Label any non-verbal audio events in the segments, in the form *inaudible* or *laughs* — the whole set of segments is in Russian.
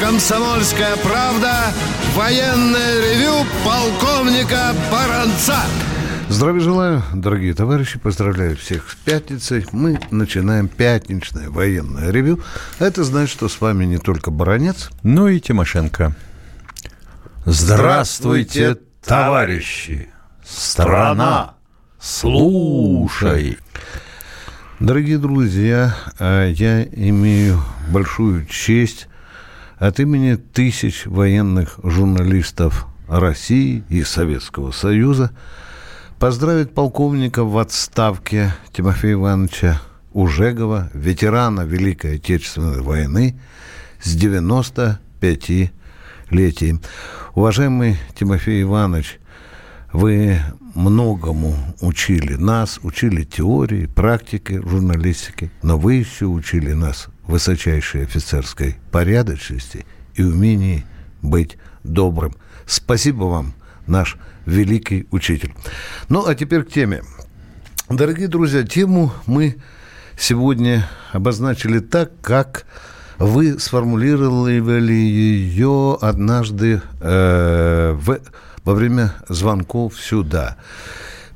«Комсомольская правда» военное ревю полковника Баранца. Здравия желаю, дорогие товарищи, поздравляю всех с пятницей. Мы начинаем пятничное военное ревю. Это значит, что с вами не только Баранец, но и Тимошенко. Здравствуйте, товарищи! Страна, слушай! Дорогие друзья, а я имею большую честь от имени тысяч военных журналистов России и Советского Союза поздравить полковника в отставке Тимофея Ивановича Ужегова, ветерана Великой Отечественной войны, с 95-летием. Уважаемый Тимофей Иванович, вы многому учили нас, учили теории, практике, журналистики, но вы еще учили нас высочайшей офицерской порядочности и умении быть добрым. Спасибо вам, наш великий учитель. Ну, а теперь к теме. Дорогие друзья, тему мы сегодня обозначили так, как вы сформулировали ее однажды э, в во время звонков сюда.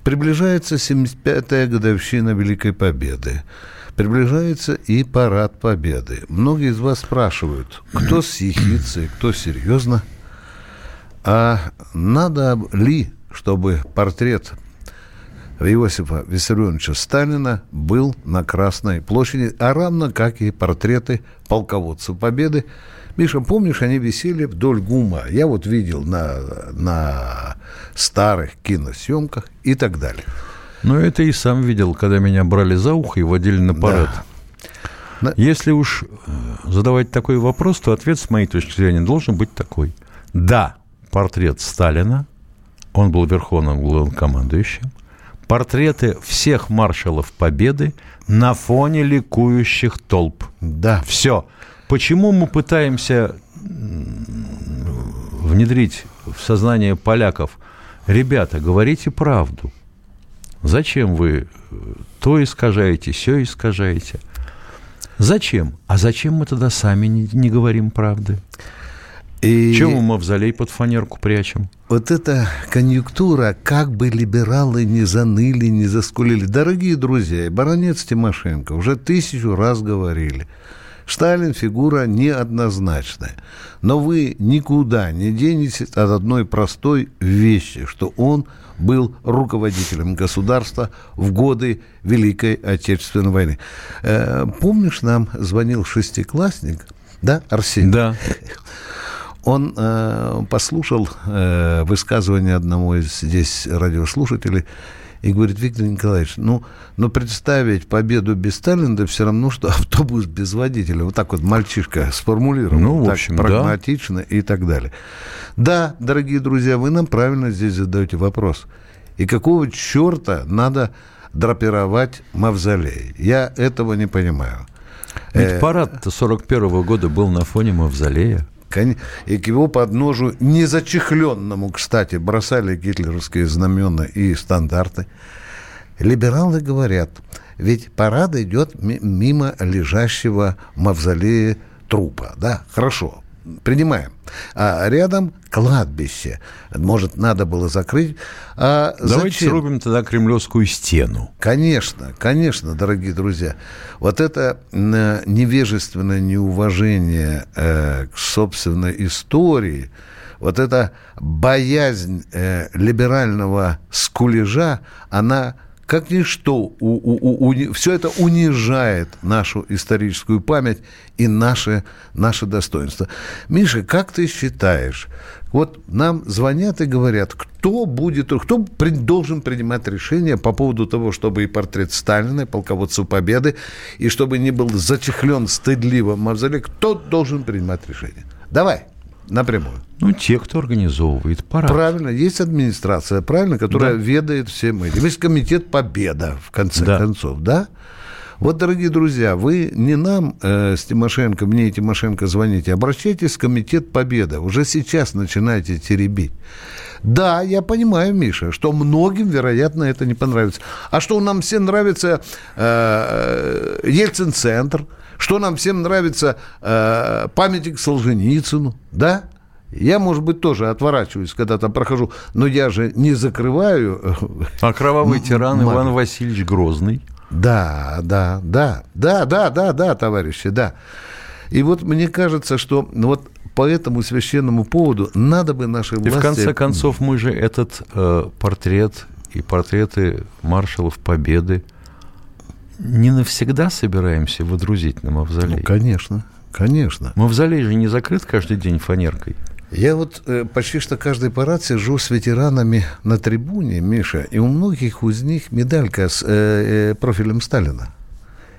Приближается 75-я годовщина Великой Победы. Приближается и парад Победы. Многие из вас спрашивают, кто с ехицей, кто серьезно. А надо ли, чтобы портрет Иосифа Виссарионовича Сталина был на Красной площади, а равно как и портреты полководцев Победы, Миша, помнишь, они висели вдоль ГУМа. Я вот видел на, на старых киносъемках и так далее. Ну, это и сам видел, когда меня брали за ухо и водили на парад. Да. Если уж э, задавать такой вопрос, то ответ, с моей точки зрения, должен быть такой. Да, портрет Сталина, он был верховным главнокомандующим, портреты всех маршалов Победы на фоне ликующих толп. Да. Все. Почему мы пытаемся внедрить в сознание поляков, ребята, говорите правду. Зачем вы то искажаете, все искажаете? Зачем? А зачем мы тогда сами не, не говорим правды? И... Чем мы мавзолей под фанерку прячем? Вот эта конъюнктура, как бы либералы не заныли, не заскулили. Дорогие друзья, баронец Тимошенко уже тысячу раз говорили – Сталин фигура неоднозначная. Но вы никуда не денетесь от одной простой вещи, что он был руководителем государства в годы Великой Отечественной войны. Э, помнишь, нам звонил шестиклассник, да, Арсений? Да. Он э, послушал э, высказывание одного из здесь радиослушателей и говорит, Виктор Николаевич, ну, ну, представить победу без Сталина, да все равно, что *laughs* автобус без водителя. Вот так вот мальчишка сформулировал. Ну, в общем, так, прагматично да. и так далее. Да, дорогие друзья, вы нам правильно здесь задаете вопрос. И какого черта надо драпировать мавзолей? Я этого не понимаю. Ведь парад-то 41 -го года был на фоне мавзолея и к его подножию, незачехленному, кстати, бросали гитлеровские знамена и стандарты. Либералы говорят, ведь парад идет мимо лежащего мавзолея трупа. Да, хорошо, принимаем. А рядом кладбище. Может, надо было закрыть. А Давайте зачем? срубим тогда кремлевскую стену. Конечно, конечно, дорогие друзья. Вот это невежественное неуважение э, к собственной истории, вот эта боязнь э, либерального скулежа, она как ничто, у, у, у, у, все это унижает нашу историческую память и наше, наше достоинство. Миша, как ты считаешь, вот нам звонят и говорят, кто будет, кто при, должен принимать решение по поводу того, чтобы и портрет Сталина, и полководцев Победы, и чтобы не был зачехлен стыдливо мавзолей, кто должен принимать решение? Давай напрямую. Ну, те, кто организовывает парад. Правильно, есть администрация, правильно, которая да. ведает всем этим. Есть комитет Победа, в конце да. концов, да? Вот, дорогие друзья, вы не нам э, с Тимошенко, мне и Тимошенко звоните, обращайтесь в Комитет Победа. Уже сейчас начинайте теребить. Да, я понимаю, Миша, что многим, вероятно, это не понравится. А что нам всем нравится э, э Ельцин-центр – Что нам всем нравится э, памятник Солженицыну, да? Я, может быть, тоже отворачиваюсь, когда там прохожу, но я же не закрываю. А кровавый тиран Иван Васильевич Грозный? Да, да, да, да, да, да, да, товарищи, да. И вот мне кажется, что вот по этому священному поводу надо бы нашей власти... И в конце концов мы же этот э, портрет и портреты маршалов Победы не навсегда собираемся водрузить на мавзолей. Ну, конечно, конечно. Мавзолей же не закрыт каждый день фанеркой. Я вот э, почти что каждый парад сижу с ветеранами на трибуне, Миша, и у многих из них медалька с э, э, профилем Сталина.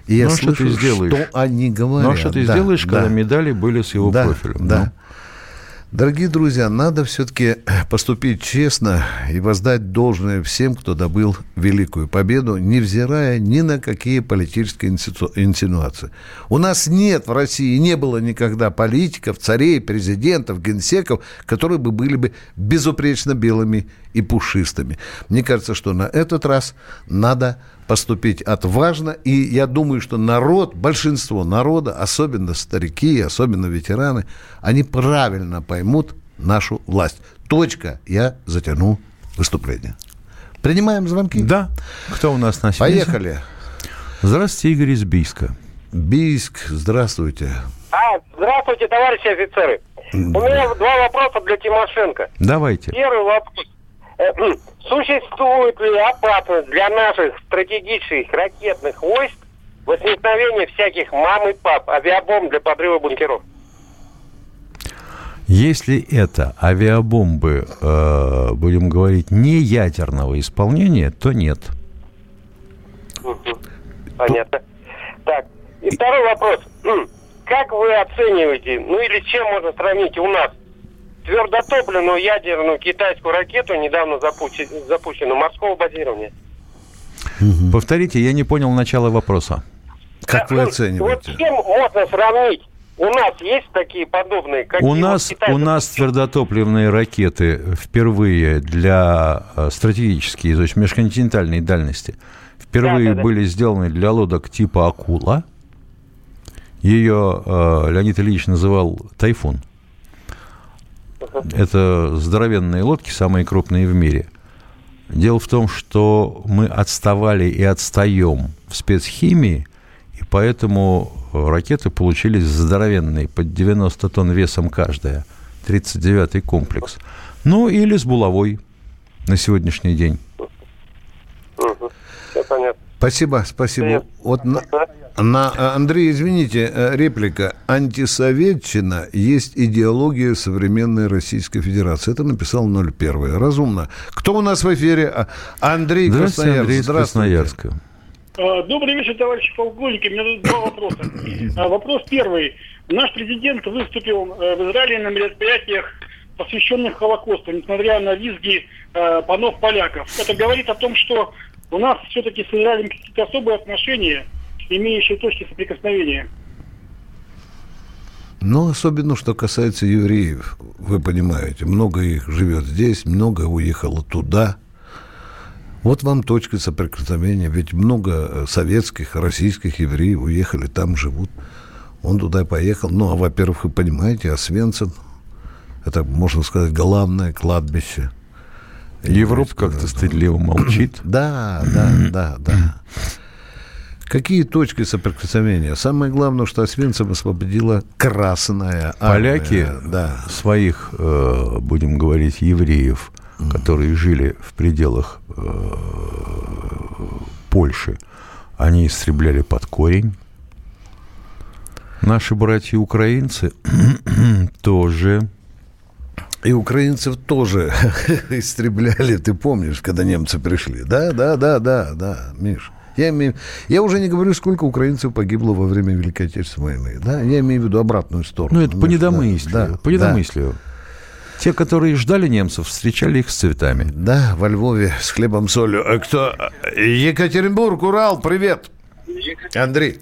И я ну, а слышу, что, ты сделаешь? что они говорят. Ну, а что ты да, сделаешь, да. когда медали были с его да, профилем? Да. Ну? Дорогие друзья, надо все-таки поступить честно и воздать должное всем, кто добыл великую победу, невзирая ни на какие политические инсинуации. У нас нет в России, не было никогда политиков, царей, президентов, генсеков, которые бы были бы безупречно белыми и пушистыми. Мне кажется, что на этот раз надо поступить отважно. И я думаю, что народ, большинство народа, особенно старики, особенно ветераны, они правильно поймут нашу власть. Точка. Я затяну выступление. Принимаем звонки? Да. Кто у нас на связи? Поехали. Здравствуйте, Игорь из Бийска. Бийск, здравствуйте. А, здравствуйте, товарищи офицеры. У меня два вопроса для Тимошенко. Давайте. Первый вопрос. *clears throat* Существует ли опасность для наших стратегических ракетных войск возникновения всяких мам и пап, авиабомб для подрыва бункеров? Если это авиабомбы, э, будем говорить, не ядерного исполнения, то нет. Понятно. Так, и второй вопрос. *clears throat* Как вы оцениваете, ну или чем можно сравнить у нас твердотопливную ядерную китайскую ракету, недавно запущенную, запущенную морского базирования. Угу. Повторите, я не понял начала вопроса. Как да, вы оцениваете? Вот с чем можно сравнить? У нас есть такие подобные? У нас, у нас твердотопливные ракеты впервые для э, стратегические, то есть межконтинентальной дальности, впервые да, да, да. были сделаны для лодок типа «Акула». Ее э, Леонид Ильич называл «Тайфун». Это здоровенные лодки, самые крупные в мире. Дело в том, что мы отставали и отстаем в спецхимии, и поэтому ракеты получились здоровенные, под 90 тонн весом каждая. 39-й комплекс. Ну, или с булавой на сегодняшний день. Все понятно. Спасибо, спасибо. Вот на, на, э, Андрей, извините, э, реплика. Антисоветчина есть идеология современной Российской Федерации. Это написал 01. Разумно. Кто у нас в эфире? А, Андрей Здравствуйте, Красноярск. Андрей Красноярска. А, добрый вечер, товарищи полковники. У меня тут два вопроса. А, вопрос первый. Наш президент выступил э, в Израиле на мероприятиях, посвященных Холокосту, несмотря на визги панов поляков. Это говорит о том, что у нас все-таки с Израилем какие-то особые отношения – имеющие точки соприкосновения. Ну, особенно, что касается евреев, вы понимаете, много их живет здесь, много уехало туда. Вот вам точка соприкосновения, ведь много э, советских, российских евреев уехали, там живут. Он туда поехал. Ну, а, во-первых, вы понимаете, Освенцим, это, можно сказать, главное кладбище. Европа как-то стыдливо молчит. *clears throat* Да, да, да, да. Какие точки соприкосновения? Самое главное, что Освенцим освободила Красная армия. Поляки да. своих, э, будем говорить, евреев, mm. которые жили в пределах э, Польши, они истребляли под корень. Наши братья-украинцы *clears throat* тоже и украинцев тоже *laughs* истребляли, ты помнишь, когда немцы пришли. Да, да, да, да, да, Миш. Я, имею, я уже не говорю, сколько украинцев погибло во время Великой Отечественной войны. Да? Я имею в виду обратную сторону. Ну, это по недомыслию. Да, по недомыслию. Да. Те, которые ждали немцев, встречали их с цветами. Да, во Львове с хлебом солью. А кто? Екатеринбург, Урал, привет. Андрей.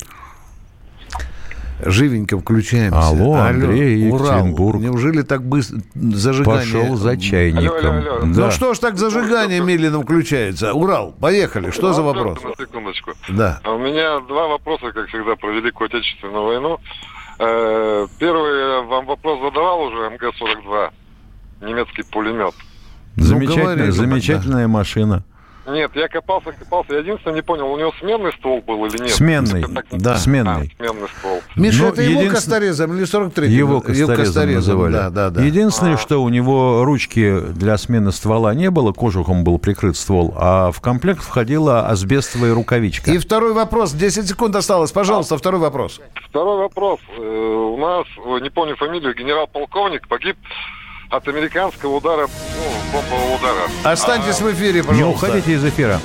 Живенько включаемся. Алло, Андрей, Урал. Екатеринбург. Неужели так быстро зажигание... Пошел за чайником. Алло, алло, алло. Ну Да. что ж так зажигание медленно включается? Урал, поехали. Что за вопрос? На секундочку. Да. А У меня два вопроса, как всегда, про Великую Отечественную войну. Э, Первый я вам вопрос задавал уже, МГ-42, немецкий пулемет. Замечательная, говорили, замечательная машина. Нет, я копался, копался. Я единственное не понял, у него сменный ствол был или нет? Сменный, Так- да. Сменный. А, сменный ствол. Миша, Ну, это его единствен- Косторезом или 43 Его Косторезом называли. Да, да, да. Единственное, что у него ручки для смены ствола не было, кожухом был прикрыт ствол, а в комплект входила асбестовая рукавичка. И второй вопрос. 10 секунд осталось. Пожалуйста, второй вопрос. Второй вопрос. Э, У нас, ой, не помню фамилию, генерал-полковник погиб от американского удара, ну, бомбового удара. Останьтесь в эфире, Не пожалуйста. уходите из эфира.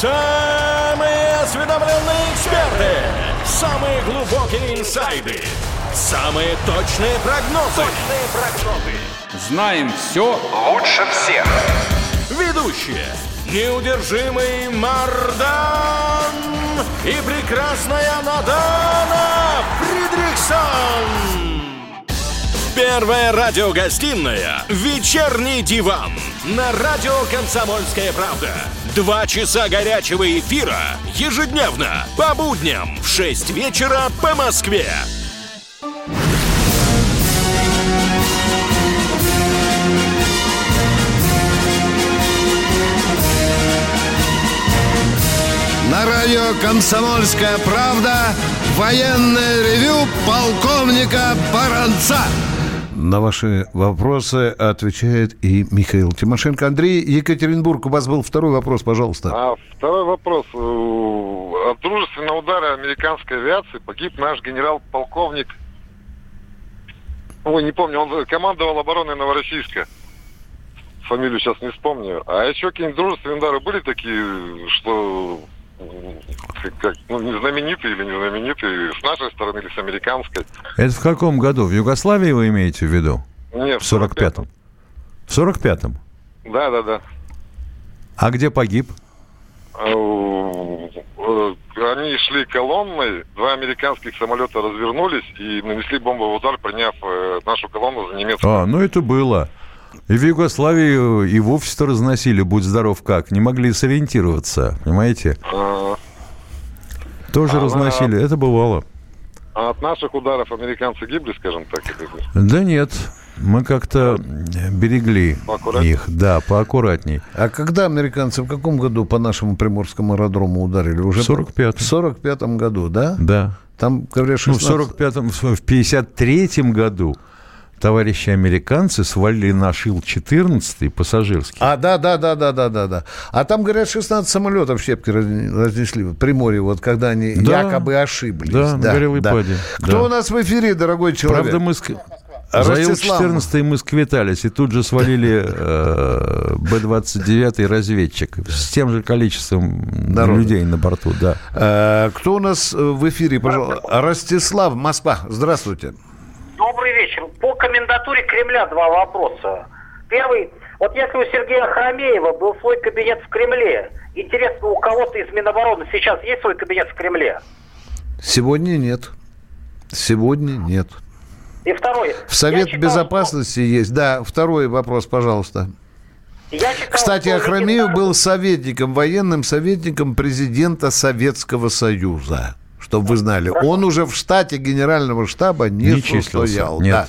Самые осведомленные эксперты, самые глубокие инсайды, самые точные прогнозы. Точные прогнозы. Знаем все лучше всех. Ведущие. Неудержимый Мардан и прекрасная Надана Фридрихсон. Первая радиогостинная «Вечерний диван» на радио «Комсомольская правда». Два часа горячего эфира ежедневно по будням в 6 вечера по Москве. На радио «Комсомольская правда» военное ревю полковника Баранца. На ваши вопросы отвечает и Михаил Тимошенко. Андрей, Екатеринбург, у вас был второй вопрос, пожалуйста. А второй вопрос. От дружественного удара американской авиации погиб наш генерал-полковник. Ой, не помню, он командовал обороной Новороссийска. Фамилию сейчас не вспомню. А еще какие-нибудь дружественные удары были такие, что как, ну, не знаменитые или не знаменитые, с нашей стороны или с американской? Это в каком году? В Югославии вы имеете в виду? Нет, В 45-м. В 45-м. Да, да, да. А где погиб? Э, э, Они шли колонной, два американских самолета развернулись и нанесли бомбовый удар, приняв э, нашу колонну за немецкую. А, ну это было. И в Югославии и вовсе-то разносили, будь здоров как. Не могли сориентироваться, понимаете? Тоже А, разносили. Это бывало. А от наших ударов американцы гибли, скажем так. или- Да нет, мы как-то берегли их. Да, поаккуратней. А когда американцы в каком году по нашему приморскому аэродрому ударили? Уже В 45-м. В 45 году, да? Да. Там, говорят, Ну, в 16... 45-м, в в 53-м году товарищи американцы свалили наш Ил-14 пассажирский. А, да, да, да, да, да, да, да. А там, говорят, 16 самолетов щепки раз- разнесли в Приморье, вот когда они Да. якобы ошиблись. Да, на Горелой Паде, Кто да. у нас в эфире, дорогой человек? Правда, мы... За Ростислав. Ил-14 мы сквитались, и тут же свалили э, Б-29 разведчик с тем же количеством Народу. людей на борту, да. Э, кто у нас э, в эфире, пожалуйста? Ростислав, Москва. Здравствуйте. Комендатуре Кремля два вопроса. Первый. Вот если у Сергея Хромеева был свой кабинет в Кремле, интересно, у кого-то из Минобороны сейчас есть свой кабинет в Кремле? Сегодня нет. Сегодня нет. И второй. В Совет читал, Безопасности есть. Да, второй вопрос, пожалуйста. что- Я читал, Кстати, что Ахрамеев был советником, военным советником президента Советского Союза. Чтобы вы знали. Он уже в штате генерального штаба не, Не числился, состоял. нет. Да.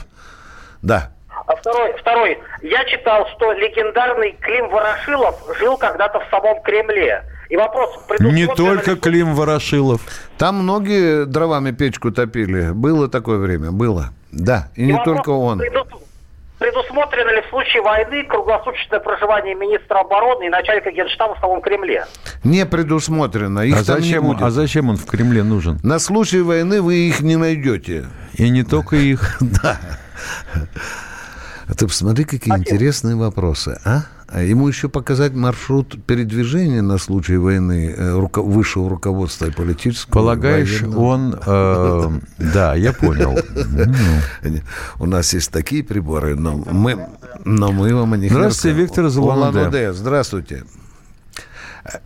Да. А второй, второй. Я читал, что легендарный Клим Ворошилов жил когда-то в самом Кремле. И вопрос, Не только ли- Клим Ворошилов. Там многие дровами печку топили. Было такое время, было. Да, и не вопрос, только он. преду- Предусмотрено ли в случае войны круглосуточное проживание министра обороны и начальника генштаба в самом Кремле? Не предусмотрено. Их А там не зачем, будет. а зачем он в Кремле нужен? На случай войны вы их не найдете. И не только их. *laughs* Да. А ты посмотри, какие интересные вопросы, а? А ему еще показать маршрут передвижения на случай войны э, руко- высшего руководства и политического. Полагаешь, военного. он... э, да, я понял. Ну, У нас есть такие приборы, но мы, но мы вам о них не Здравствуйте. Виктор. Улан-Удэ, здравствуйте.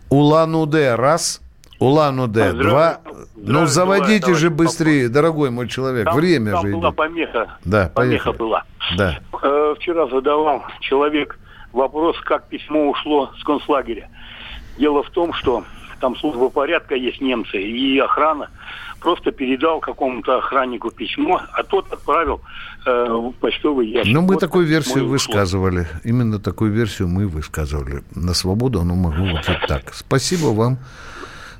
Улан-Удэ, раз. Улан-Удэ. Два... Ну, заводите же быстрее, дорогой мой человек. Там, Время там же была идет. помеха. Да, помеха поехали. была. Да. Э, Вчера задавал человек вопрос, как письмо ушло с концлагеря. Дело в том, что там служба порядка есть немцы и охрана просто передал какому-то охраннику письмо, а тот отправил э, в почтовый ящик. Ну, мы Вот такую версию ушло. высказывали. Именно такую версию мы высказывали. На свободу оно могло уйти так. Спасибо вам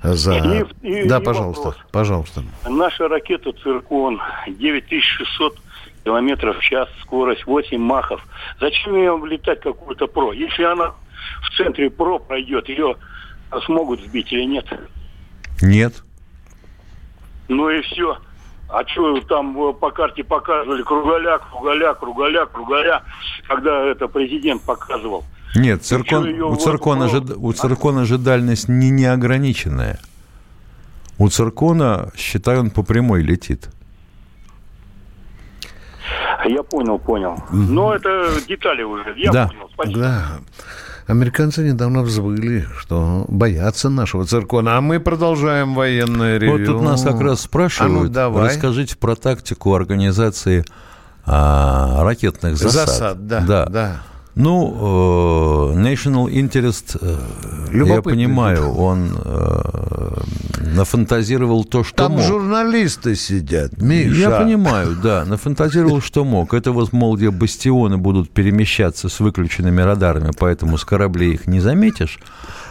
за... И- и- да, и пожалуйста, вопрос. пожалуйста. Наша ракета «Циркон» 9600 километров в час, скорость 8 махов. Зачем ее летать какую-то ПРО? Если она в центре ПРО пройдет, ее смогут сбить или нет? Нет. Ну и все. А что там э, по карте показывали кругаля, кругаля, кругаля, кругаля, когда это президент показывал? Нет, циркон, у, вот циркона же, у циркона же дальность не неограниченная. У циркона, считай, он по прямой летит. Я понял, понял. Но это детали уже. Я Да. понял. Спасибо. Да. Американцы недавно взвыли, что боятся нашего циркона. А мы продолжаем военное ревю. Вот тут нас как раз А спрашивают, ну, давай. расскажите про тактику организации а, ракетных засад. Засад, да, да. Ну, э, National Interest, э, я понимаю, он э, нафантазировал то, что Там мог. журналисты сидят, Миша. Я понимаю, да, нафантазировал, что мог. Это вот, мол, где бастионы будут перемещаться с выключенными радарами, поэтому с кораблей их не заметишь,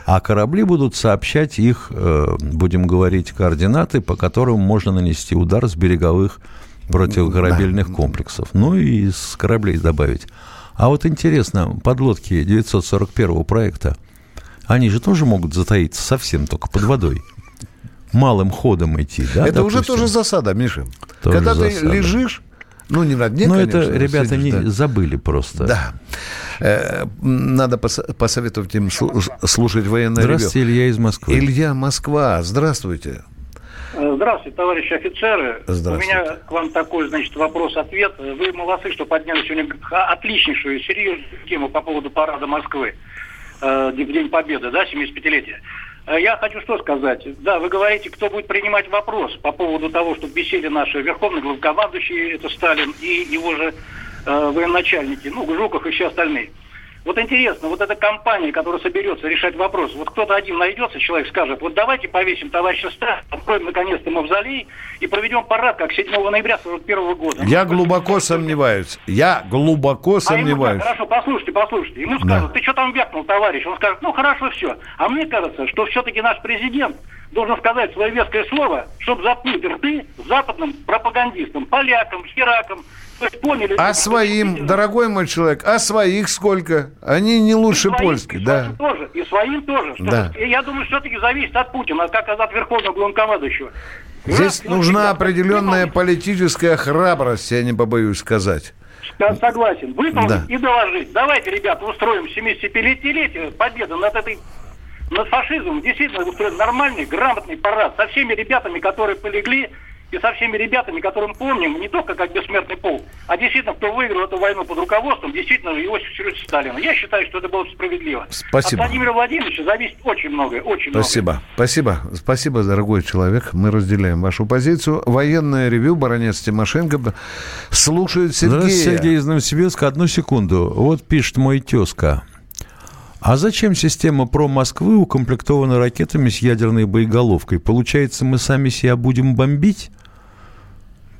а корабли будут сообщать их, э, будем говорить, координаты, по которым можно нанести удар с береговых противокорабельных комплексов. Ну и с кораблей добавить. А вот интересно, подлодки 941 проекта, они же тоже могут затаиться совсем только под водой. Малым ходом идти, да? Это уже допустим? тоже засада, Миша. Тоже Когда ты засада. лежишь, ну, не на дне, Ну, конечно, это ребята сидишь, не да. забыли просто. Да. Э, Надо пос- посоветовать им слу- слушать военное ревю. Здравствуйте, Илья из Москвы. Илья, Москва. Здравствуйте. Э, Здравствуйте, товарищи офицеры. Здравствуйте. У меня к вам такой, значит, вопрос-ответ. Вы молодцы, что подняли сегодня отличнейшую, серьезную тему по поводу парада Москвы э, в День Победы, да, 75-летия. Э, Я хочу что сказать. Да, вы говорите, кто будет принимать вопрос по поводу того, что беседе наши верховный главкомандующий, это Сталин, и его же э, военачальники, ну, Жуков и все остальные. Вот интересно, вот эта компания, которая соберется решать вопрос, вот кто-то один найдется, человек скажет, вот давайте повесим товарища Сталина, откроем наконец-то мавзолей и проведем парад, как 7 ноября 41 года. Я глубоко сомневаюсь. Я глубоко А ему сомневаюсь. скажут, хорошо, послушайте, послушайте. Ему скажут, ты что там вякнул, товарищ? Он скажет, ну хорошо, все. А мне кажется, что все-таки наш президент должен сказать свое веское слово, чтобы запнуть рты западным пропагандистам, полякам, херакам. Поняли... А своим, дорогой мой человек, а своих сколько? Они не лучше и своим, польских, и да. тоже, и своим тоже. Что Да. и Я думаю, все-таки зависит от Путина, как от верховного главнокомандующего. Здесь Раз, ну, нужна определенная выполнить. политическая храбрость, я не побоюсь сказать. Согласен. Выполнить Да. и доложить. Давайте, ребята, устроим 75-летие победы над этой над фашизмом. Действительно устроим нормальный, грамотный парад со всеми ребятами, которые полегли, и со всеми ребятами, которым помним, не только как бессмертный пол, а действительно, кто выиграл эту войну под руководством, действительно, Иосиф Сергеевич Сталина. Я считаю, что это было бы справедливо. Спасибо. От Владимира Владимировича зависит очень многое, очень Спасибо. Спасибо. Спасибо, дорогой человек. Мы разделяем вашу позицию. Военное ревю, баронец Тимошенко слушает Сергея. Здравствуйте, Сергей из Новосибирска. Одну секунду. Вот пишет мой тезка. А зачем система ПРО Москвы укомплектована ракетами с ядерной боеголовкой? Получается, мы сами себя будем бомбить?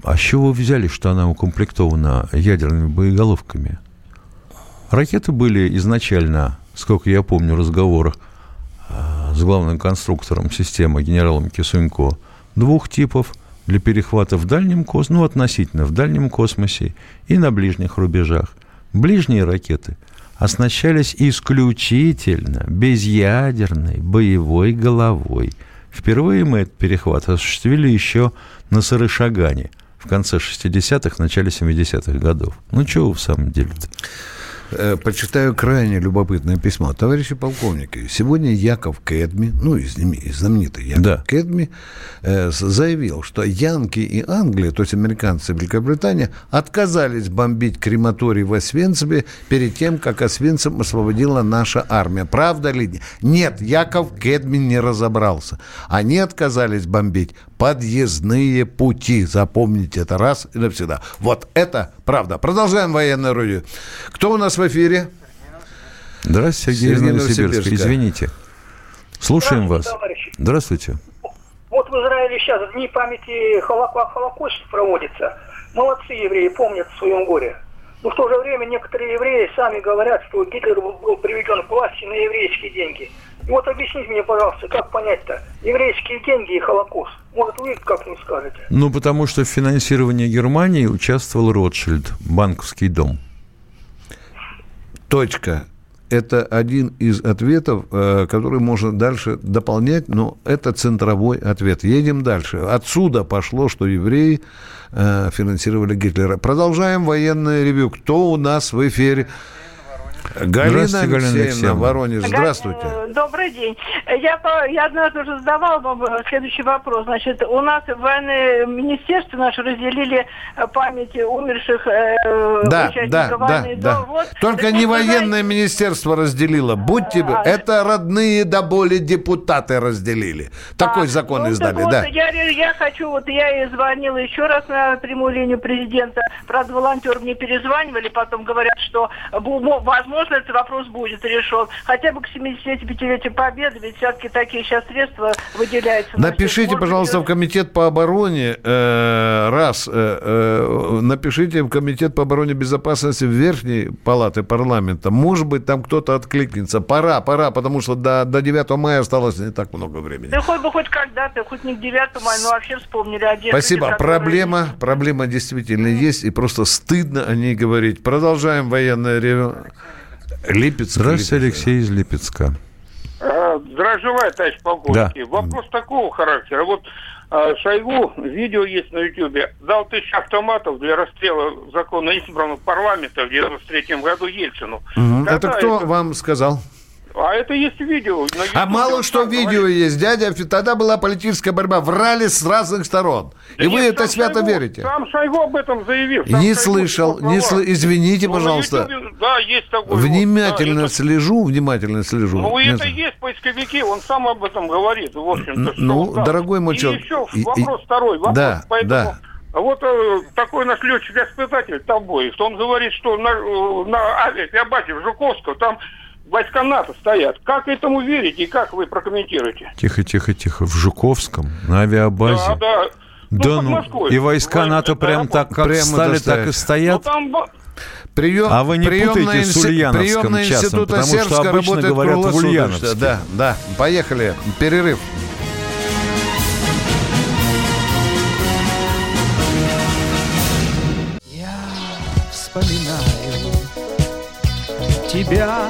А с чего вы взяли, что она укомплектована ядерными боеголовками? Ракеты были изначально, сколько я помню, разговор а, с главным конструктором системы генералом Кисунько двух типов для перехвата в дальнем космосе, ну, относительно в дальнем космосе и на ближних рубежах. Ближние ракеты оснащались исключительно безъядерной боевой головой. Впервые мы этот перехват осуществили еще на Сарышагане в конце 60-х, начале 70-х годов. Ну, чего в самом деле-то? Э, почитаю крайне любопытное письмо. Товарищи полковники, сегодня Яков Кэдми, ну, знаменитый Яков да. Кэдми, э, заявил, что Янки и Англия, то есть американцы и Великобритания, отказались бомбить крематорий в Освенциме перед тем, как Освенцим освободила наша армия. Правда ли? Нет, Яков Кэдми не разобрался. Они отказались бомбить подъездные пути. Запомните это раз и навсегда. Вот это правда. Продолжаем военную рудию. Кто у нас в эфире? Здравствуйте, Сергей, Сергей Новосибирск. Извините. Слушаем вас. Товарищи. Здравствуйте. Вот в Израиле сейчас Дни памяти Холокоста проводится. Молодцы евреи, помнят в своем горе. Но в то же время некоторые евреи сами говорят, что Гитлер был приведен к власти на еврейские деньги. Вот объясните мне, пожалуйста, как понять-то еврейские деньги и Холокост? Может, вы как-нибудь скажете? Ну, потому что в финансировании Германии участвовал Ротшильд, банковский дом. Точка. Это один из ответов, э, который можно дальше дополнять, но это центровой ответ. Едем дальше. Отсюда пошло, что евреи э, финансировали Гитлера. Продолжаем военное ревю. Кто у нас в эфире? Галина Алексеевна, Воронеж, здравствуйте. Э, добрый день. Я, я однажды уже задавал вам э, следующий вопрос. Значит, у нас в военное министерство наше разделили э, память умерших да, участников да, войны. Да, да. Вот, Только не военное знаете... министерство разделило. Будьте... А, это родные до боли депутаты разделили. Такой а, закон ну, издали, вот, да. Я, я хочу, вот я и звонила еще раз на прямую линию президента. Правда, волонтеры мне перезванивали, потом говорят, что возможно возможно, этот вопрос будет решен. Хотя бы к 75-летию Победы, ведь все-таки такие сейчас средства выделяются. Напишите, пожалуйста, в Комитет по обороне, э, раз, э, э, напишите в Комитет по обороне безопасности в Верхней Палаты парламента. Может быть, там кто-то откликнется. Пора, пора, потому что до, до 9 мая осталось не так много времени. Да хоть бы хоть когда-то, хоть не к 9 мая, но вообще вспомнили о Спасибо. Которые... Проблема, проблема действительно есть, и просто стыдно о ней говорить. Продолжаем военное ревю. Липецк. Здравствуйте, Алексей из Липецка. А, желаю, товарищ полковник. Да. Вопрос такого характера. Вот а, Шойгу, видео есть на Ютьюбе, дал тысячу автоматов для расстрела закона избранного парламента в 93 году Ельцину. Угу. Это кто это... вам сказал? А это есть видео. а мало что видео говорит. есть, дядя. Тогда была политическая борьба. Врали с разных сторон. Да и нет, вы это свято Шойгу, верите. Сам Шойгу об этом заявил. Не Шойгу слышал. Не сл... Извините, ну, пожалуйста. YouTube, да, есть такой. Внимательно вот, да, слежу, это... внимательно слежу. Ну, Нет. это есть поисковики. Он сам об этом говорит. В общем ну, дорогой мой человек. И еще вопрос и... второй. Вопрос, да, поэтому... да. Вот э, такой наш летчик-испытатель Тамбоев, он говорит, что на, э, на авиабазе в Жуковском там войска НАТО стоят. Как этому верить и как вы прокомментируете? Тихо, тихо, тихо. В Жуковском, на авиабазе. Да, да. Да ну, ну и войска НАТО прям так, как прямо стали, так и стоят. Ну, там... Прием, а вы не путайте с Ульяновском частным, потому Сербска что обычно говорят в Ульяновске. Да, да. Поехали. Перерыв. Я вспоминаю тебя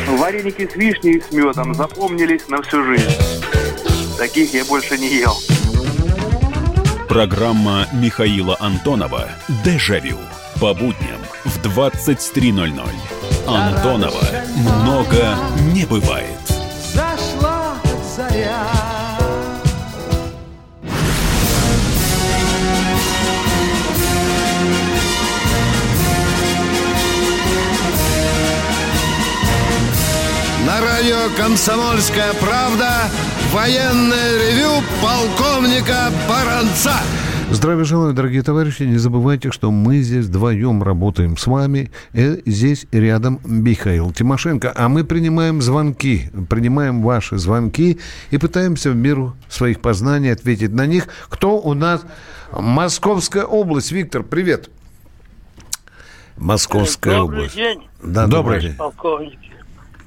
Вареники с вишней и с медом запомнились на всю жизнь. Таких я больше не ел. Программа Михаила Антонова «Дежавю». По будням в 23.00. Антонова много не бывает. Зашла заря. Радио «Комсомольская правда» военное ревю полковника Баранца. Здравия желаю, дорогие товарищи. Не забывайте, что мы здесь вдвоем работаем с вами. И здесь рядом Михаил Тимошенко. А мы принимаем звонки, принимаем ваши звонки и пытаемся в меру своих познаний ответить на них. Кто у нас? Московская область. Виктор, привет. Московская Добрый область. День. Да, добрый, добрый день. Полковник.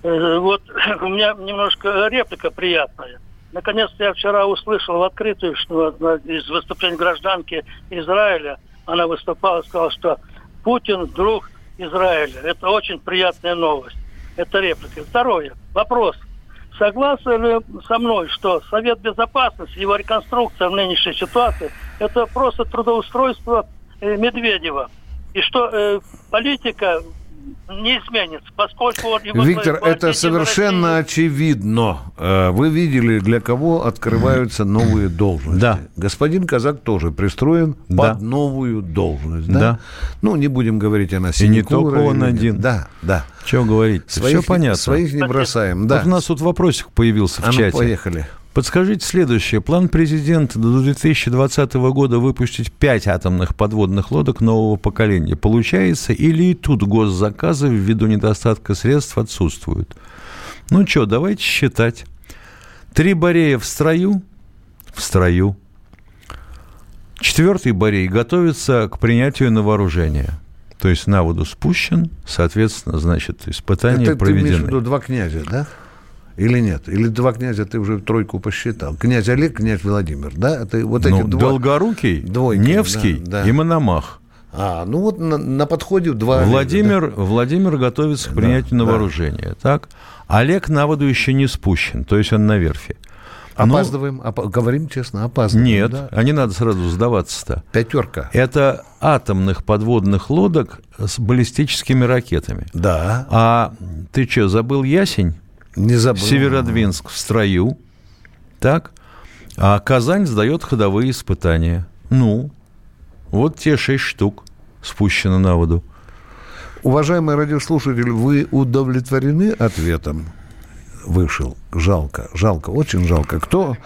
Э, Вот *clears throat* у меня немножко реплика приятная. Наконец-то я вчера услышал в открытую, что из выступлений гражданки Израиля, она выступала, сказала, что Путин друг Израиля. Это очень приятная новость. Это реплика. Второе. Вопрос. Согласны ли со мной, что Совет Безопасности, его реконструкция в нынешней ситуации, это просто трудоустройство э, Медведева? И что э, политика не изменится, поскольку Виктор, это совершенно очевидно. Э, Вы видели, для кого открываются новые должности. Да. Господин Казак тоже пристроен Да. под новую должность. Да? Да. Ну, не будем говорить, она И не только он или один. Да, да. Чего говорить? Своих, Все понятно. Своих не бросаем, да. Вот у нас тут вопросик появился в А ну, чате. поехали. Подскажите следующее. План президента до 2020 года выпустить 5 атомных подводных лодок нового поколения. Получается или и тут госзаказы ввиду недостатка средств отсутствуют? Ну что, давайте считать. Три Борея в строю? В строю. Четвертый Борей готовится к принятию на вооружение. То есть на воду спущен, соответственно, значит, испытания Это ты имеешь в проведены. виду два князя, да? Или нет? Или два князя ты уже тройку посчитал? Князь Олег, князь Владимир, да? Это вот Ну, эти два... Долгорукий, Двойки, Невский да, да. и Мономах. А, ну вот на, на подходе два... Владимир, Владимир готовится к принятию на да. вооружение. Так? Олег на воду еще не спущен, то есть он на верфи. да. Ну, Опаздываем, опа- говорим честно, опаздываем. нет, да? а не надо сразу сдаваться-то. Пятерка. Это атомных подводных лодок с баллистическими ракетами. Да. А ты что, забыл Ясень? Не забыл. Северодвинск в строю. Так? А Казань сдает ходовые испытания. Ну, вот те шесть штук спущено на воду. Уважаемый радиослушатель, вы удовлетворены ответом? Вышел. Жалко, жалко, очень жалко. Кто?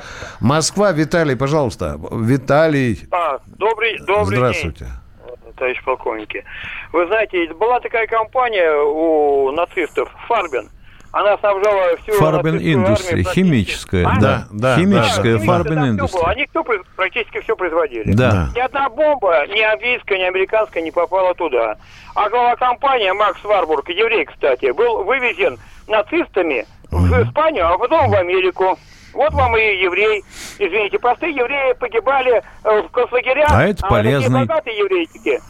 Москва, Виталий, пожалуйста. Виталий, А, добрый, добрый здравствуйте. день, товарищ полковники. Вы знаете, была такая компания у нацистов, Фарбин. Она снабжала всю Фарбен Индустрия, химическая, А? да. да, химическая Да, Фарбен всё было. Индустрия. Они кто практически все производили. Да. Ни одна бомба, ни английская, ни американская не попала туда. А глава компании, Макс Варбург, еврей, кстати, был вывезен нацистами в Испанию, а потом в Америку. Вот вам и еврей. Извините, простые евреи погибали э, в концлагерях. А это полезный. богатые еврейчики.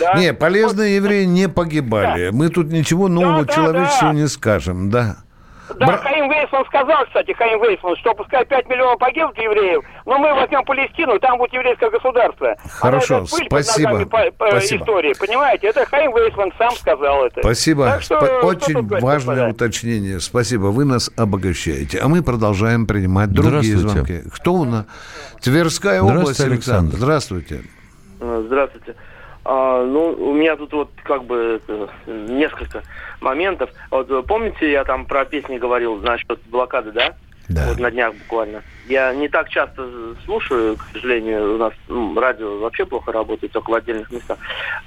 Да. Не, полезные евреи не погибали. Мы тут ничего нового да, человечеству да. не скажем, да. Да, Бра- Хаим Вейсман сказал, кстати, Хаим Вейсман, что пускай 5 миллионов погибнут евреев, но мы возьмем Палестину, и там будет еврейское государство. Хорошо, спасибо, по, по спасибо. истории, понимаете? Это Хаим Вейсман сам сказал это. Спасибо. Так что, что Очень важное господа? уточнение. Спасибо. Вы нас обогащаете. А мы продолжаем принимать другие Здравствуйте. звонки. Кто у нас? Тверская область, Александр. Александр. Здравствуйте. Здравствуйте. А, ну, у меня тут вот как бы э, несколько моментов. Вот э, помните, я там про песни говорил насчет блокады, да? Да. Вот на днях буквально. Я не так часто слушаю, к сожалению, у нас ну, радио вообще плохо работает, только в отдельных местах.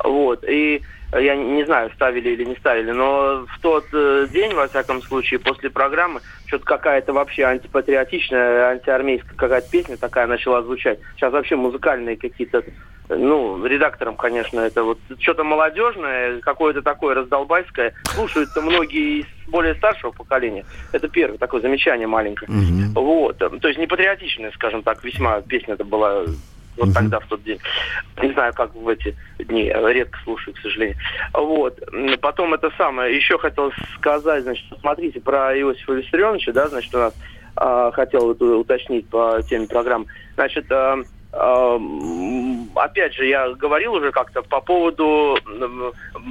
Вот. И я не знаю, ставили или не ставили, но в тот э, день, во всяком случае, после программы, что-то какая-то вообще антипатриотичная, антиармейская какая-то песня такая начала звучать. Сейчас вообще музыкальные какие-то, ну, редактором, конечно, это вот что-то молодежное, какое-то такое раздолбайское. Слушают-то многие из более старшего поколения. Это первое такое замечание маленькое. Вот. То есть не патриотичная, скажем так, весьма песня это была вот тогда, в тот день. Не знаю, как в эти дни, редко слушаю, к сожалению. Вот. Потом это самое, еще хотел сказать, значит, смотрите, про Иосифа Виссарионовича, да, значит, у нас а, хотел это уточнить по теме программы. Значит, м, опять же, я говорил уже как-то по поводу,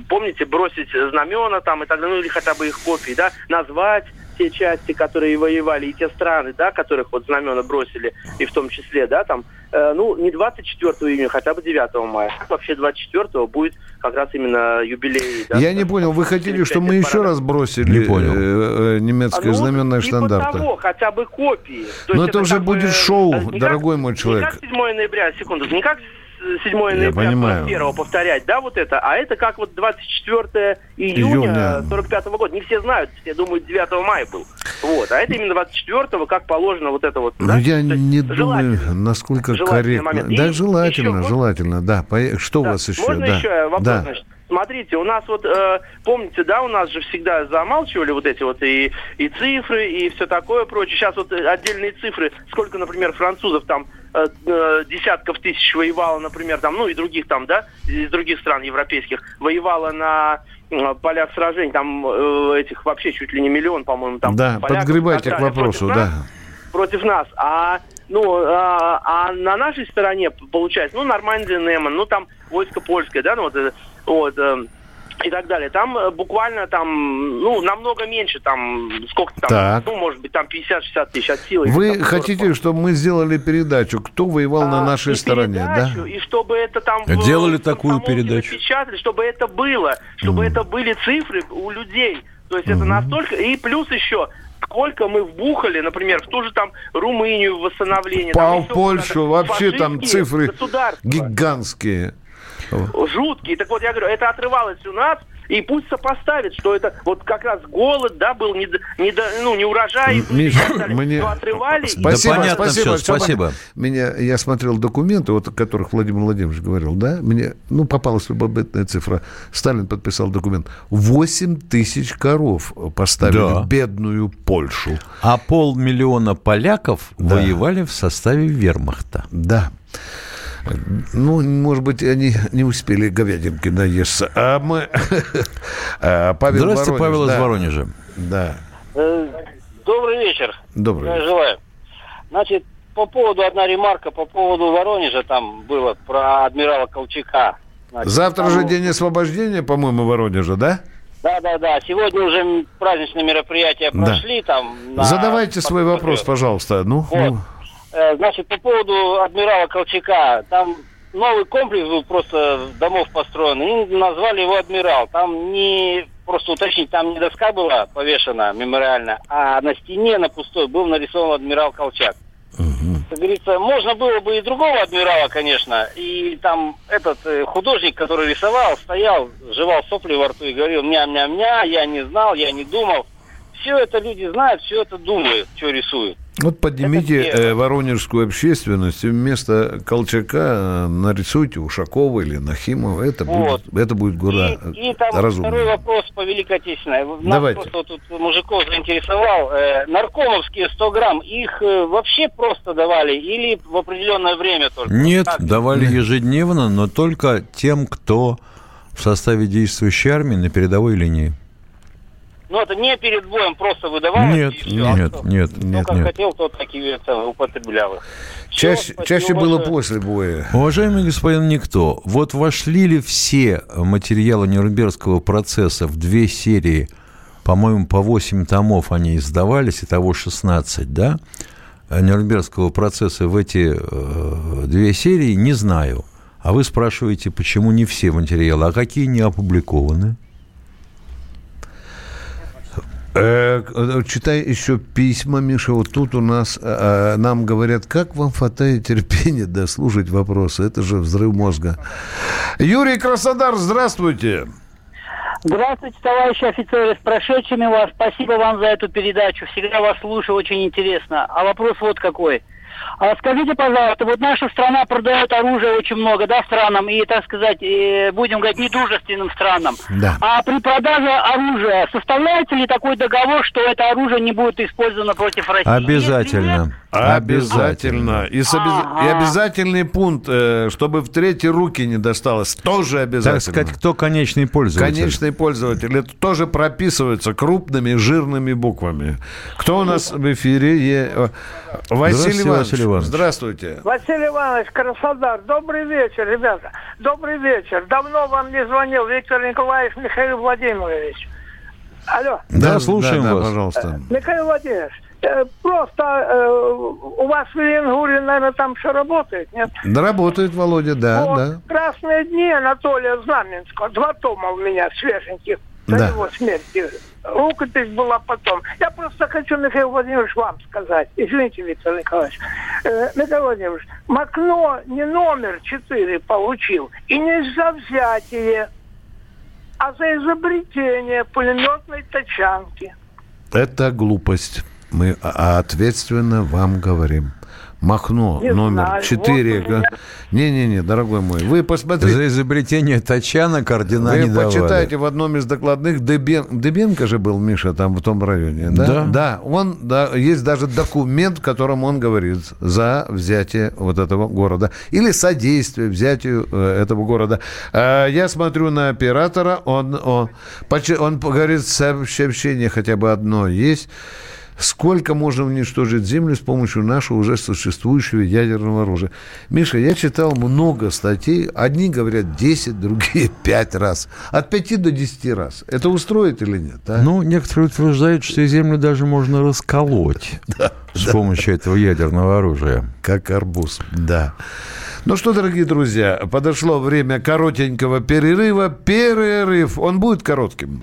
помните, бросить знамена там и так далее, ну или хотя бы их копии, да, назвать те части, которые воевали, и те страны, да, которых вот знамена бросили, и в том числе, да, там, э, ну, не 24 июня, хотя бы 9 мая. Вообще 24 будет как раз именно юбилей. да, Я не понял, вы хотели, чтобы мы еще раз бросили Не понял. э, э, немецкое А, ну, знаменное штандарты? того, хотя бы копии. То Но есть это уже как бы, будет шоу, э, не как- дорогой мой Не человек. как 7 ноября, секунду, не как с- 7 Я ноября понимаю. 41 повторять, да, вот это, а это как вот 24 июня Июня. 45 года. Не все знают, все думают 9 мая был. Вот, а это именно 24 как положено вот это вот. Ну, да? я То не думаю, насколько корректно. момент. Да, еще желательно, можно- желательно, да. Что у Да, вас еще? Можно да. еще вопрос, да. значит? Смотрите, у нас вот, э, помните, да, у нас же всегда замалчивали вот эти вот и, и цифры, и все такое прочее. Сейчас вот отдельные цифры, сколько, например, французов там э, э, десятков тысяч воевало, например, там, ну и других там, да, из других стран европейских, воевало на э, полях сражений, там э, этих вообще чуть ли не миллион, по-моему, там. Да, поляков подгребайте к вопросу, против да. нас, Против нас. А ну, а, а на нашей стороне получается, ну, нормальный Неман, ну, там войско польское, да, ну, вот, э, вот э, и так далее. Там э, буквально там, ну, намного меньше, там, сколько там, Так. ну, может быть, там 50-60 тысяч от силы. Вы Там 40. хотите, чтобы мы сделали передачу, кто воевал на нашей А, и стороне, да? передачу, И чтобы это там... в- Делали в такую передачу. напечатали, чтобы это было, чтобы это были цифры у людей. То есть это настолько... И плюс еще, сколько мы вбухали, например, в ту же там Румынию в восстановление. там По еще Польшу вообще там цифры гигантские. Жуткие. Так вот, я говорю, это отрывалось у нас, и пусть сопоставит, что это вот как раз голод, да, был не, не, ну, не урожай, Миш, и так далее. мне... Отрывали. Спасибо, понятно спасибо, всё, спасибо. понятно. Меня, я смотрел документы, вот о которых Владимир Владимирович говорил, да, мне, ну, попалась любопытная цифра. Сталин подписал документ. 8 тысяч коров поставили Да. в бедную Польшу. А полмиллиона поляков Да. воевали в составе вермахта. Да. Ну, может быть, они не успели говядинки наесться. А мы... А, *laughs* Павел Здравствуйте, Воронеж, Павел из да. Воронежа. Да. Э, Добрый вечер. Добрый Э, вечер. Желаю. Значит, по поводу, одна ремарка по поводу Воронежа там было про адмирала Колчака. Значит, Завтра там- же день освобождения, по-моему, Воронежа, да? Да, да, да. Сегодня уже праздничные мероприятия Да. прошли там. на- Задавайте свой вопрос, пожалуйста. Ну, Вот. ну. Э, Значит, по поводу адмирала Колчака, там новый комплекс был просто домов построен, и назвали его адмирал. Там не просто уточнить, там не доска была повешена мемориально, а на стене на пустой был нарисован адмирал Колчак. Как говорится, можно было бы и другого адмирала, конечно. И там этот э, художник, который рисовал, стоял, жевал сопли во рту и говорил мя-мя-мя, я не знал, я не думал. Все это люди знают, все это думают, что рисуют. Вот поднимите э, воронежскую общественность и вместо Колчака э, нарисуйте Ушакова или Нахимова. Это, Вот. будет, это будет гора И там разумно. второй вопрос по Великой Отечественной. Нас Давайте. просто тут мужиков заинтересовал. Э, наркомовские 100 грамм, их э, вообще просто давали или в определенное время только? Нет, Как? давали ежедневно, но только тем, кто в составе действующей армии на передовой линии. Ну, это не перед боем просто выдавали. Нет, и всё. А нет, кто- нет, кто нет, как нет. хотел, тот так и это, употреблял их. Чаще, чаще было после боя. Уважаемый господин Никто, вот вошли ли все материалы Нюрнбергского процесса в две серии, по-моему, по 8 томов они издавались, итого 16, да, Нюрнбергского процесса в эти э, две серии, не знаю. А вы спрашиваете, почему не все материалы, а какие не опубликованы? Э, э, читай еще письма, Миша. Вот тут у нас э, э, нам говорят, как вам хватает терпения дослушать вопросы. Это же взрыв мозга. Юрий Краснодар, здравствуйте. Здравствуйте, товарищи офицеры, с прошедшими вас. Спасибо вам за эту передачу. Всегда вас слушаю, очень интересно. А вопрос вот какой. А скажите, пожалуйста, вот наша страна продает оружие очень много, да, странам, и, так сказать, будем говорить, недружественным странам. Да. А при продаже оружия составляется ли такой договор, что это оружие не будет использовано против России? Обязательно. Обязательно. И, с обяз- Ага. и обязательный пункт, э, чтобы в третьи руки не досталось, тоже обязательно. Так сказать, кто конечный пользователь? Конечный пользователь. Это тоже прописывается крупными жирными буквами. Кто у нас в эфире? Василий Иванович. Василий Иванович. Здравствуйте. Василий Иванович, Краснодар, добрый вечер, ребята. Добрый вечер. Давно вам не звонил Виктор Николаевич Михаил Владимирович. Алло. Да, слушаем да, да, вас. пожалуйста. Михаил Владимирович, э, просто э, у вас в Ленгуре, наверное, там все работает, нет? Да, работает Володя, да, Вот, да. «Красные дни» Анатолия Знаменского. Два тома у меня свеженьких. Да. его смерти. Рукопись была потом. Я просто хочу, Михаил Владимирович, вам сказать. Извините, Виктор Николаевич. Э, Михаил Владимирович, Макно не номер 4 получил. И не за взятие, а за изобретение пулеметной тачанки. Это глупость. Мы ответственно вам говорим. Махно, Не номер знаю, 4. вот. Не-не-не, дорогой мой, вы посмотрите. За изобретение тачанок ордена Вы не давали. почитайте в одном из докладных, Дебен... Дебенко же был, Миша, там в том районе, да? Да. Да, он, да, есть даже документ, в котором он говорит за взятие вот этого города. Или содействие взятию э, этого города. А я смотрю на оператора, он, он, почти- он говорит, сообщение хотя бы одно есть. Сколько можно уничтожить Землю с помощью нашего уже существующего ядерного оружия? Миша, я читал много статей. Одни говорят 10, другие *laughs* 5 раз. От 5 до 10 раз. Это устроит или нет? а? Ну, некоторые утверждают, что Землю даже можно расколоть *laughs* с помощью этого ядерного оружия. Как арбуз, да. Ну что, дорогие друзья, подошло время коротенького перерыва. Перерыв, он будет коротким.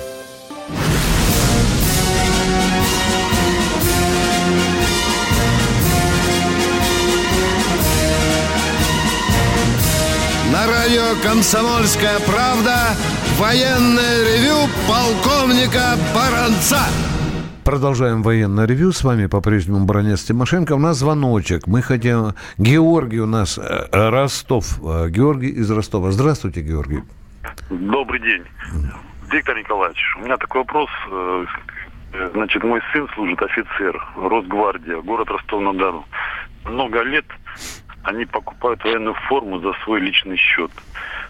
«Комсомольская правда» военное ревю полковника Баранца. Продолжаем военное ревю. С вами по-прежнему Бронец Тимошенко. У нас звоночек. Мы хотим... Георгий у нас, э, Ростов. Э, Георгий из Ростова. Здравствуйте, Георгий. Добрый день. Виктор Николаевич, у меня такой вопрос. Э, Значит, мой сын служит офицер, Росгвардия, город Ростов-на-Дону. Много лет они покупают военную форму за свой личный счет.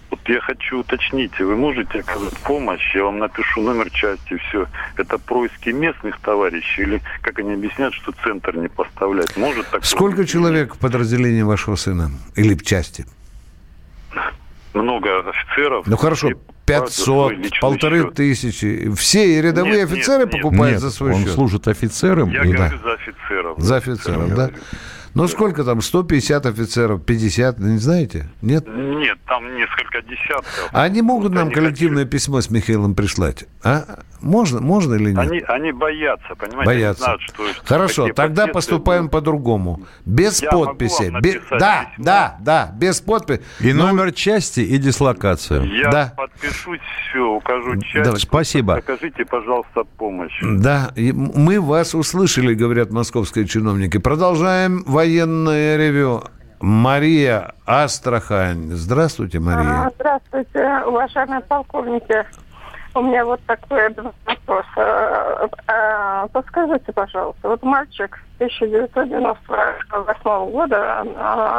Вот я хочу уточнить, вы можете оказать помощь? Я вам напишу номер части, все. Это происки местных товарищей или, как они объясняют, что центр не поставляет? Может так Сколько человек в подразделении вашего сына? Или в части? много офицеров? Ну хорошо, И покупают за свой 500, личный полторы счет. тысячи. Все рядовые Нет, офицеры нет. покупают Нет, за свой он счет? служит офицером. Я и- говорю за офицеров. За офицеров, да? Ну, сколько там? 150 офицеров, 50, не знаете? Нет? Нет, там несколько десятков. А они могут нам коллективное письмо с Михаилом прислать? А? Можно, можно или нет? Они, они боятся, понимаете? Боятся. Они знают, что, Хорошо, какие тогда поступаем будут. по-другому. Без Я могу подписи. вам Бе- написать Да, да, да, без подписи. И номер части, и дислокацию. Я Да. подпишусь, все, укажу часть. Давай, спасибо. Окажите, пожалуйста, помощь. Да, и мы вас услышали, говорят московские чиновники. Продолжаем военное ревю. Мария Астрахань. Здравствуйте, Мария. А, Здравствуйте, уважаемые полковники. У меня вот такой два вопроса. А, Подскажите, пожалуйста, вот мальчик 1998 года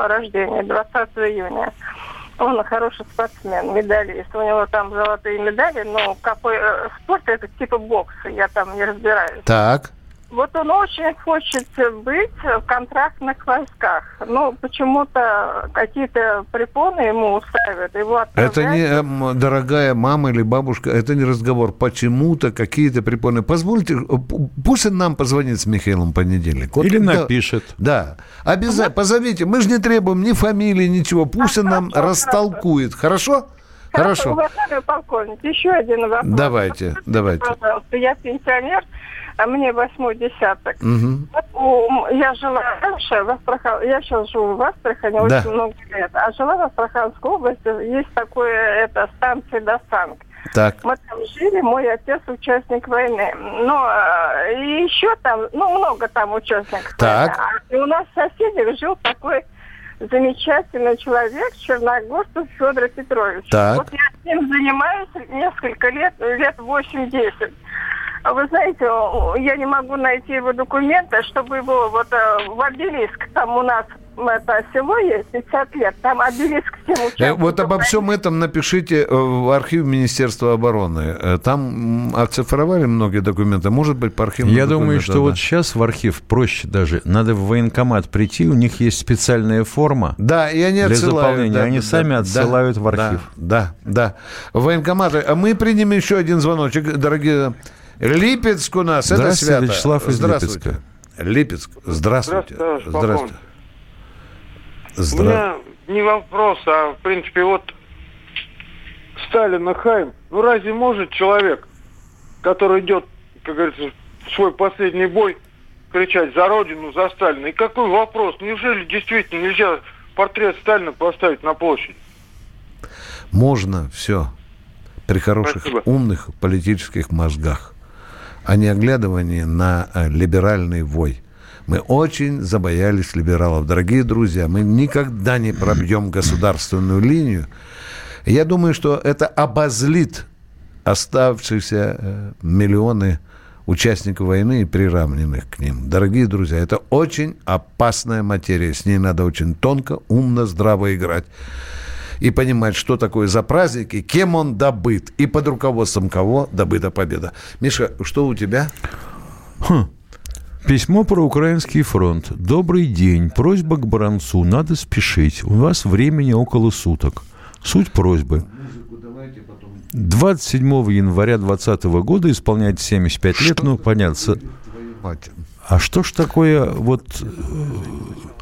рождения, 20 июня, он хороший спортсмен, медалист. У него там золотые медали, но какой э, спорт это типа бокса, я там не разбираюсь. Так. Вот он очень хочет быть в контрактных войсках. Но почему-то какие-то препоны ему устраивают. Его отправляют. Это не, эм, дорогая мама или бабушка, это не разговор. Почему-то какие-то препоны. Позвольте, э, пусть он нам позвонит с Михаилом в понедельник. Вот Или когда- напишет. Да. Обязательно. Позовите. Мы же не требуем ни фамилии, ничего. Пусть он нам растолкует. Хорошо? Хорошо. Уважаемый полковник, еще один вопрос. Давайте, давайте. Пожалуйста, я пенсионер, а мне восьмой десяток. Мгм. Вот у- Я жила раньше в Астрахани, я сейчас живу в Астрахани Да. очень много лет, а жила в Астраханской области, есть такое, это, станция Досанг. Так. Мы там жили, мой отец участник войны. Но э, и еще там, ну, много там участников. Так. войны. А И у нас в соседях жил такой замечательный человек, Черногорцев Федор Петрович. Так. Вот я с ним занимаюсь несколько лет, лет 8-10. А Вы знаете, я не могу найти его документы, чтобы его вот э, в обелиск, там у нас это село есть, 50 лет, там обелиск всем Э. Вот обо всем этом напишите э, в архив Министерства обороны. Э, Там оцифровали многие документы. Может быть, по архивным Я думаю, что да. вот сейчас в архив проще даже. Надо в военкомат прийти, у них есть специальная форма. Да, и они для отсылают. заполнения. да, они да, сами да, отсылают в да, архив. Да, да. В военкоматы. А мы примем еще один звоночек, дорогие. Липецк у нас, это Здравствуйте, свято. Вячеслав из Здравствуйте. Липецк. Здравствуйте. Здравствуйте, Здравствуйте. У Здра- меня не вопрос, а в принципе вот Сталин и Хайм. Ну разве может человек, который идет, как говорится, в свой последний бой, кричать за Родину, за Сталина? И какой вопрос? Неужели действительно нельзя портрет Сталина поставить на площадь? Можно все при хороших, Спасибо. умных политических мозгах, а не оглядывание на э, либеральный вой. Мы очень забоялись либералов. Дорогие друзья, мы никогда не пробьем государственную линию. Я думаю, что это обозлит оставшиеся э, миллионы участников войны и приравненных к ним. Дорогие друзья, это очень опасная материя. С ней надо очень тонко, умно, здраво играть. И понимать, что такое за праздник и кем он добыт. И под руководством кого добыта победа. Миша, что у тебя? Хм. Письмо про украинский фронт. Добрый день. Просьба к Баранцу. Надо спешить. У вас времени около суток. Суть просьбы. 27 января 2020 года исполняется 75 лет. Ну, понятно. с- А что ж такое вот э,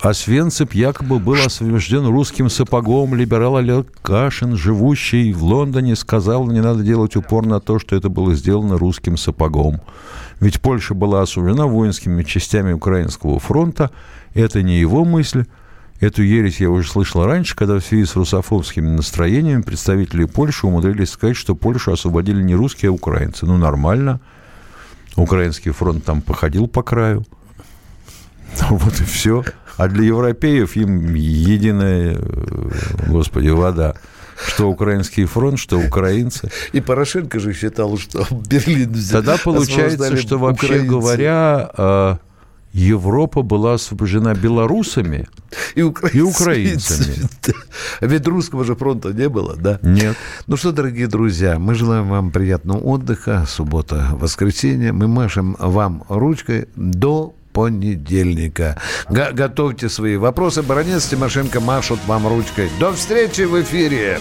Освенцип якобы был освобожден русским сапогом. Либерал Олег Кашин, живущий в Лондоне, сказал, не надо делать упор на то, что это было сделано русским сапогом. Ведь Польша была освобождена воинскими частями Украинского фронта. Это не его мысль. Эту ересь я уже слышал раньше, когда в связи с русофобскими настроениями представители Польши умудрились сказать, что Польшу освободили не русские, а украинцы. Ну, нормально. Украинский фронт там походил по краю. *laughs* Вот и все. А для европеев им единая, э, господи, вода. Что украинский фронт, что украинцы. И Порошенко же считал, что *laughs* Берлин взял. Тогда получается, что вообще украинцы. говоря, э, Европа была освобождена белорусами и, украинцами. и украинцами. Ведь русского же фронта не было, да? Нет. Ну что, дорогие друзья, мы желаем вам приятного отдыха. Суббота, воскресенье. Мы машем вам ручкой до понедельника. Го- готовьте свои вопросы. Баронец Тимошенко машут вам ручкой. До встречи в эфире.